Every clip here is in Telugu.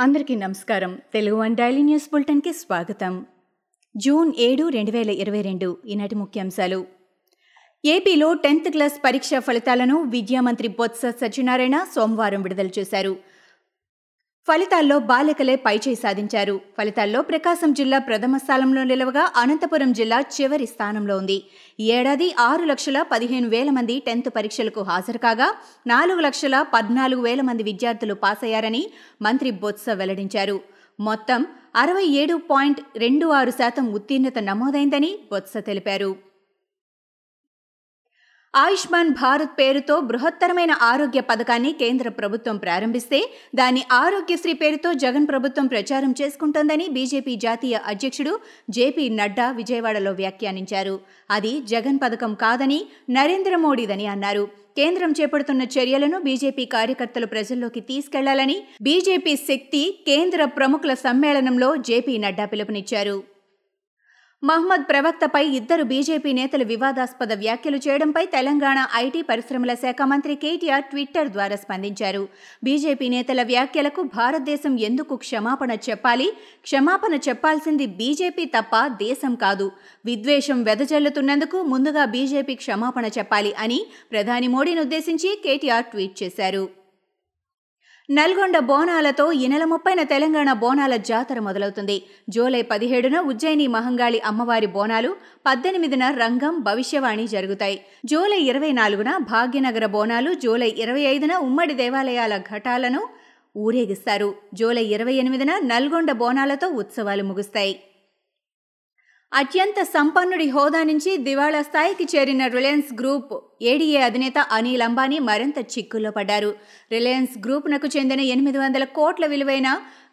అందరికీ నమస్కారం. తెలుగు వన్ డైలీ న్యూస్ బులెటిన్కి స్వాగతం. జూన్ ఏడు రెండు వేల ఇరవై రెండు ఈనాటి ముఖ్యాంశాలు. ఏపీలో టెన్త్ క్లాస్ పరీక్ష ఫలితాలను విద్యామంత్రి బొత్స సత్యనారాయణ సోమవారం విడుదల చేశారు. ఫలితాల్లో బాలికలే పైచేయి సాధించారు. ఫలితాల్లో ప్రకాశం జిల్లా ప్రథమ స్థానంలో నిలవగా అనంతపురం జిల్లా చివరి స్థానంలో ఉంది. ఏడాది ఆరు లక్షల పదిహేను వేల మంది టెన్త్ పరీక్షలకు హాజరు కాగా నాలుగు లక్షల పద్నాలుగు వేల మంది విద్యార్థులు పాస్ అయ్యారని మంత్రి బొత్స వెల్లడించారు. మొత్తం అరవై ఏడు పాయింట్ రెండు ఆరు శాతం ఉత్తీర్ణత నమోదైందని బొత్స తెలిపారు. ఆయుష్మాన్ భారత్ పేరుతో బృహత్తరమైన ఆరోగ్య పథకాన్ని కేంద్ర ప్రభుత్వం ప్రారంభిస్తే దాన్ని ఆరోగ్యశ్రీ పేరుతో జగన్ ప్రభుత్వం ప్రచారం చేసుకుంటోందని బీజేపీ జాతీయ అధ్యక్షుడు జేపీ నడ్డా విజయవాడలో వ్యాఖ్యానించారు. అది జగన్ పథకం కాదని నరేంద్ర మోడీదని అన్నారు. కేంద్రం చేపడుతున్న చర్యలను బీజేపీ కార్యకర్తలు ప్రజల్లోకి తీసుకెళ్ళాలని బీజేపీ శక్తి కేంద్ర ప్రముఖుల సమ్మేళనంలో జేపీ నడ్డా పిలుపునిచ్చారు. మహ్మద్ ప్రవక్తపై ఇద్దరు బీజేపీ నేతలు వివాదాస్పద వ్యాఖ్యలు చేయడంపై తెలంగాణ ఐటీ పరిశ్రమల శాఖ మంత్రి కేటీఆర్ ట్విట్టర్ ద్వారా స్పందించారు. బీజేపీ నేతల వ్యాఖ్యలకు భారతదేశం ఎందుకు క్షమాపణ చెప్పాలి? క్షమాపణ చెప్పాల్సింది బీజేపీ తప్ప దేశం కాదు. విద్వేషం వెదజల్లుతున్నందుకు ముందుగా బీజేపీ క్షమాపణ చెప్పాలి అని ప్రధాని మోడీని ఉద్దేశించి కేటీఆర్ ట్వీట్ చేశారు. నల్గొండ బోనాలతో ఈ నెల ముప్పైన తెలంగాణ బోనాల జాతర మొదలవుతుంది. జూలై పదిహేడున ఉజ్జయిని మహంగాళి అమ్మవారి బోనాలు పద్దెనిమిదిన రంగం భవిష్యవాణి జరుగుతాయి. జూలై ఇరవై నాలుగున భాగ్యనగర బోనాలు జూలై ఇరవై ఐదున ఉమ్మడి దేవాలయాల ఘటాలను ఊరేగిస్తారు. జూలై ఇరవై ఎనిమిదిన నల్గొండ బోనాలతో ఉత్సవాలు ముగుస్తాయి. అత్యంత సంపన్నుడి హోదా నుంచి దివాళా స్థాయికి చేరిన రిలయన్స్ గ్రూప్ ఏడీఏ అధినేత అనిల్ అంబానీ మరింత చిక్కుల్లో పడ్డారు. రిలయన్స్ గ్రూప్నకు చెందిన ఎనిమిది వందల కోట్ల విలువైన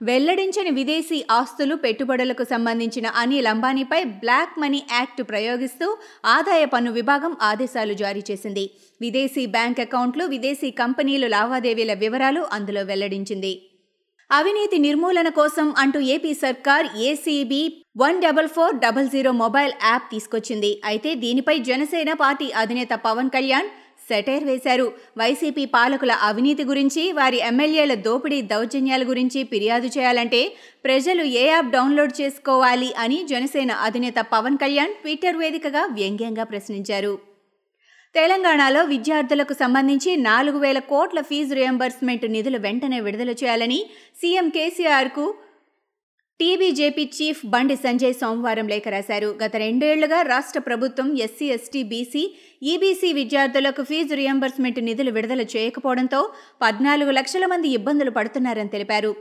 వెల్లడించని విదేశీ ఆస్తులు పెట్టుబడులకు సంబంధించిన అనిల్ అంబానీపై బ్లాక్ మనీ యాక్ట్ ప్రయోగిస్తూ ఆదాయ పన్ను విభాగం ఆదేశాలు జారీ చేసింది. విదేశీ బ్యాంక్ అకౌంట్లు విదేశీ కంపెనీలు లావాదేవీల వివరాలు అందులో వెల్లడించింది. అవినీతి నిర్మూలన కోసం అంటూ ఏపీ సర్కార్ ACB one double four double zero mobile app తీసుకొచ్చింది. అయితే దీనిపై జనసేన పార్టీ అధినేత పవన్ కళ్యాణ్ సెటైర్ వేశారు. వైసీపీ పాలకుల అవినీతి గురించి వారి ఎమ్మెల్యేల దోపిడీ దౌర్జన్యాల గురించి ఫిర్యాదు చేయాలంటే ప్రజలు ఏ యాప్ డౌన్లోడ్ చేసుకోవాలి అని జనసేన అధినేత పవన్ కళ్యాణ్ ట్విట్టర్ వేదికగా వ్యంగ్యంగా ప్రశ్నించారు. తెలంగాణలో విద్యార్థులకు సంబంధించి నాలుగు వేల కోట్ల ఫీజు రియంబర్స్మెంట్ నిధులు వెంటనే విడుదల చేయాలని సీఎం కేసీఆర్కు టీబీజేపీ చీఫ్ బండి సంజయ్ సోమవారం లేఖ రాశారు. గత రెండేళ్ళుగా రాష్ట్ర ప్రభుత్వం ఎస్సీ ఎస్టీ బీసీ ఈబీసీ విద్యార్థులకు ఫీజు రియంబర్స్మెంట్ నిధులు విడుదల చేయకపోవడంతో పద్నాలుగు లక్షల మంది ఇబ్బందులు పడుతున్నారని తెలిపారు.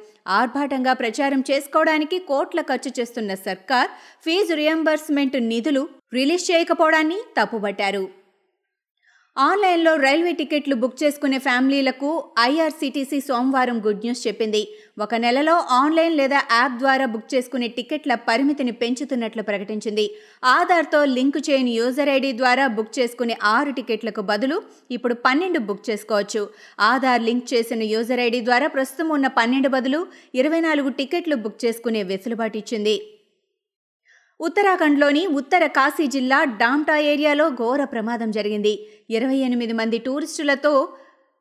ఆర్భాటంగా ప్రచారం చేసుకోవడానికి కోట్ల ఖర్చు చేస్తున్న సర్కార్ ఫీజు రియంబర్స్మెంట్ నిధులు రిలీజ్ చేయకపోవడాన్ని తప్పుబట్టారు. ఆన్లైన్లో రైల్వే టికెట్లు బుక్ చేసుకునే ఫ్యామిలీలకు ఐఆర్సీటీసీ సోమవారం గుడ్ న్యూస్ చెప్పింది. ఒక నెలలో ఆన్లైన్ లేదా యాప్ ద్వారా బుక్ చేసుకునే టికెట్ల పరిమితిని పెంచుతున్నట్లు ప్రకటించింది. ఆధార్తో లింక్ చేయని యూజర్ ఐడి ద్వారా బుక్ చేసుకునే ఆరు టికెట్లకు బదులు ఇప్పుడు పన్నెండు బుక్ చేసుకోవచ్చు. ఆధార్ లింక్ చేసిన యూజర్ ఐడి ద్వారా ప్రస్తుతం ఉన్న పన్నెండు బదులు ఇరవై నాలుగు టికెట్లు బుక్ చేసుకునే వెసులుబాటు ఇచ్చింది. ఉత్తరాఖండ్లోని ఉత్తర కాశీ జిల్లా డామ్టా ఏరియాలో ఘోర ప్రమాదం జరిగింది. ఇరవై ఎనిమిది మంది టూరిస్టులతో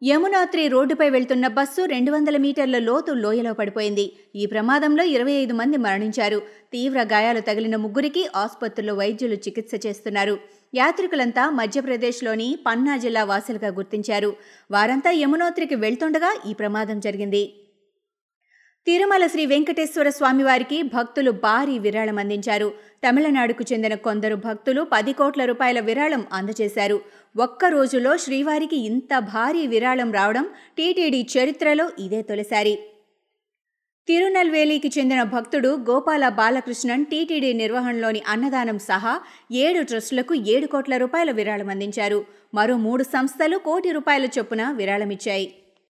యమునాత్రి రోడ్డుపై వెళ్తున్న బస్సు రెండు వందల మీటర్ల లోతు లోయలో పడిపోయింది. ఈ ప్రమాదంలో ఇరవై ఐదు మంది మరణించారు. తీవ్ర గాయాలు తగిలిన ముగ్గురికి ఆసుపత్రుల్లో వైద్యులు చికిత్స చేస్తున్నారు. యాత్రికులంతా మధ్యప్రదేశ్లోని పన్నా జిల్లా వాసులుగా గుర్తించారు. వారంతా యమునోత్రికి వెళ్తుండగా ఈ ప్రమాదం జరిగింది. తిరుమల శ్రీ వెంకటేశ్వర స్వామివారికి భక్తులు భారీ విరాళం అందించారు. తమిళనాడుకు చెందిన కొందరు భక్తులు పది కోట్ల రూపాయల విరాళం అందజేశారు. ఒక్క రోజులో శ్రీవారికి ఇంత భారీ విరాళం రావడం టీటీడీ చరిత్రలో ఇదే తొలిసారి. తిరునల్వేలికి చెందిన భక్తుడు గోపాల బాలకృష్ణన్ టీటీడీ నిర్వహణలోని అన్నదానం సహా ఏడు ట్రస్టులకు ఏడు కోట్ల రూపాయల విరాళం అందించారు. మరో మూడు సంస్థలు కోటి రూపాయల చొప్పున విరాళమిచ్చాయి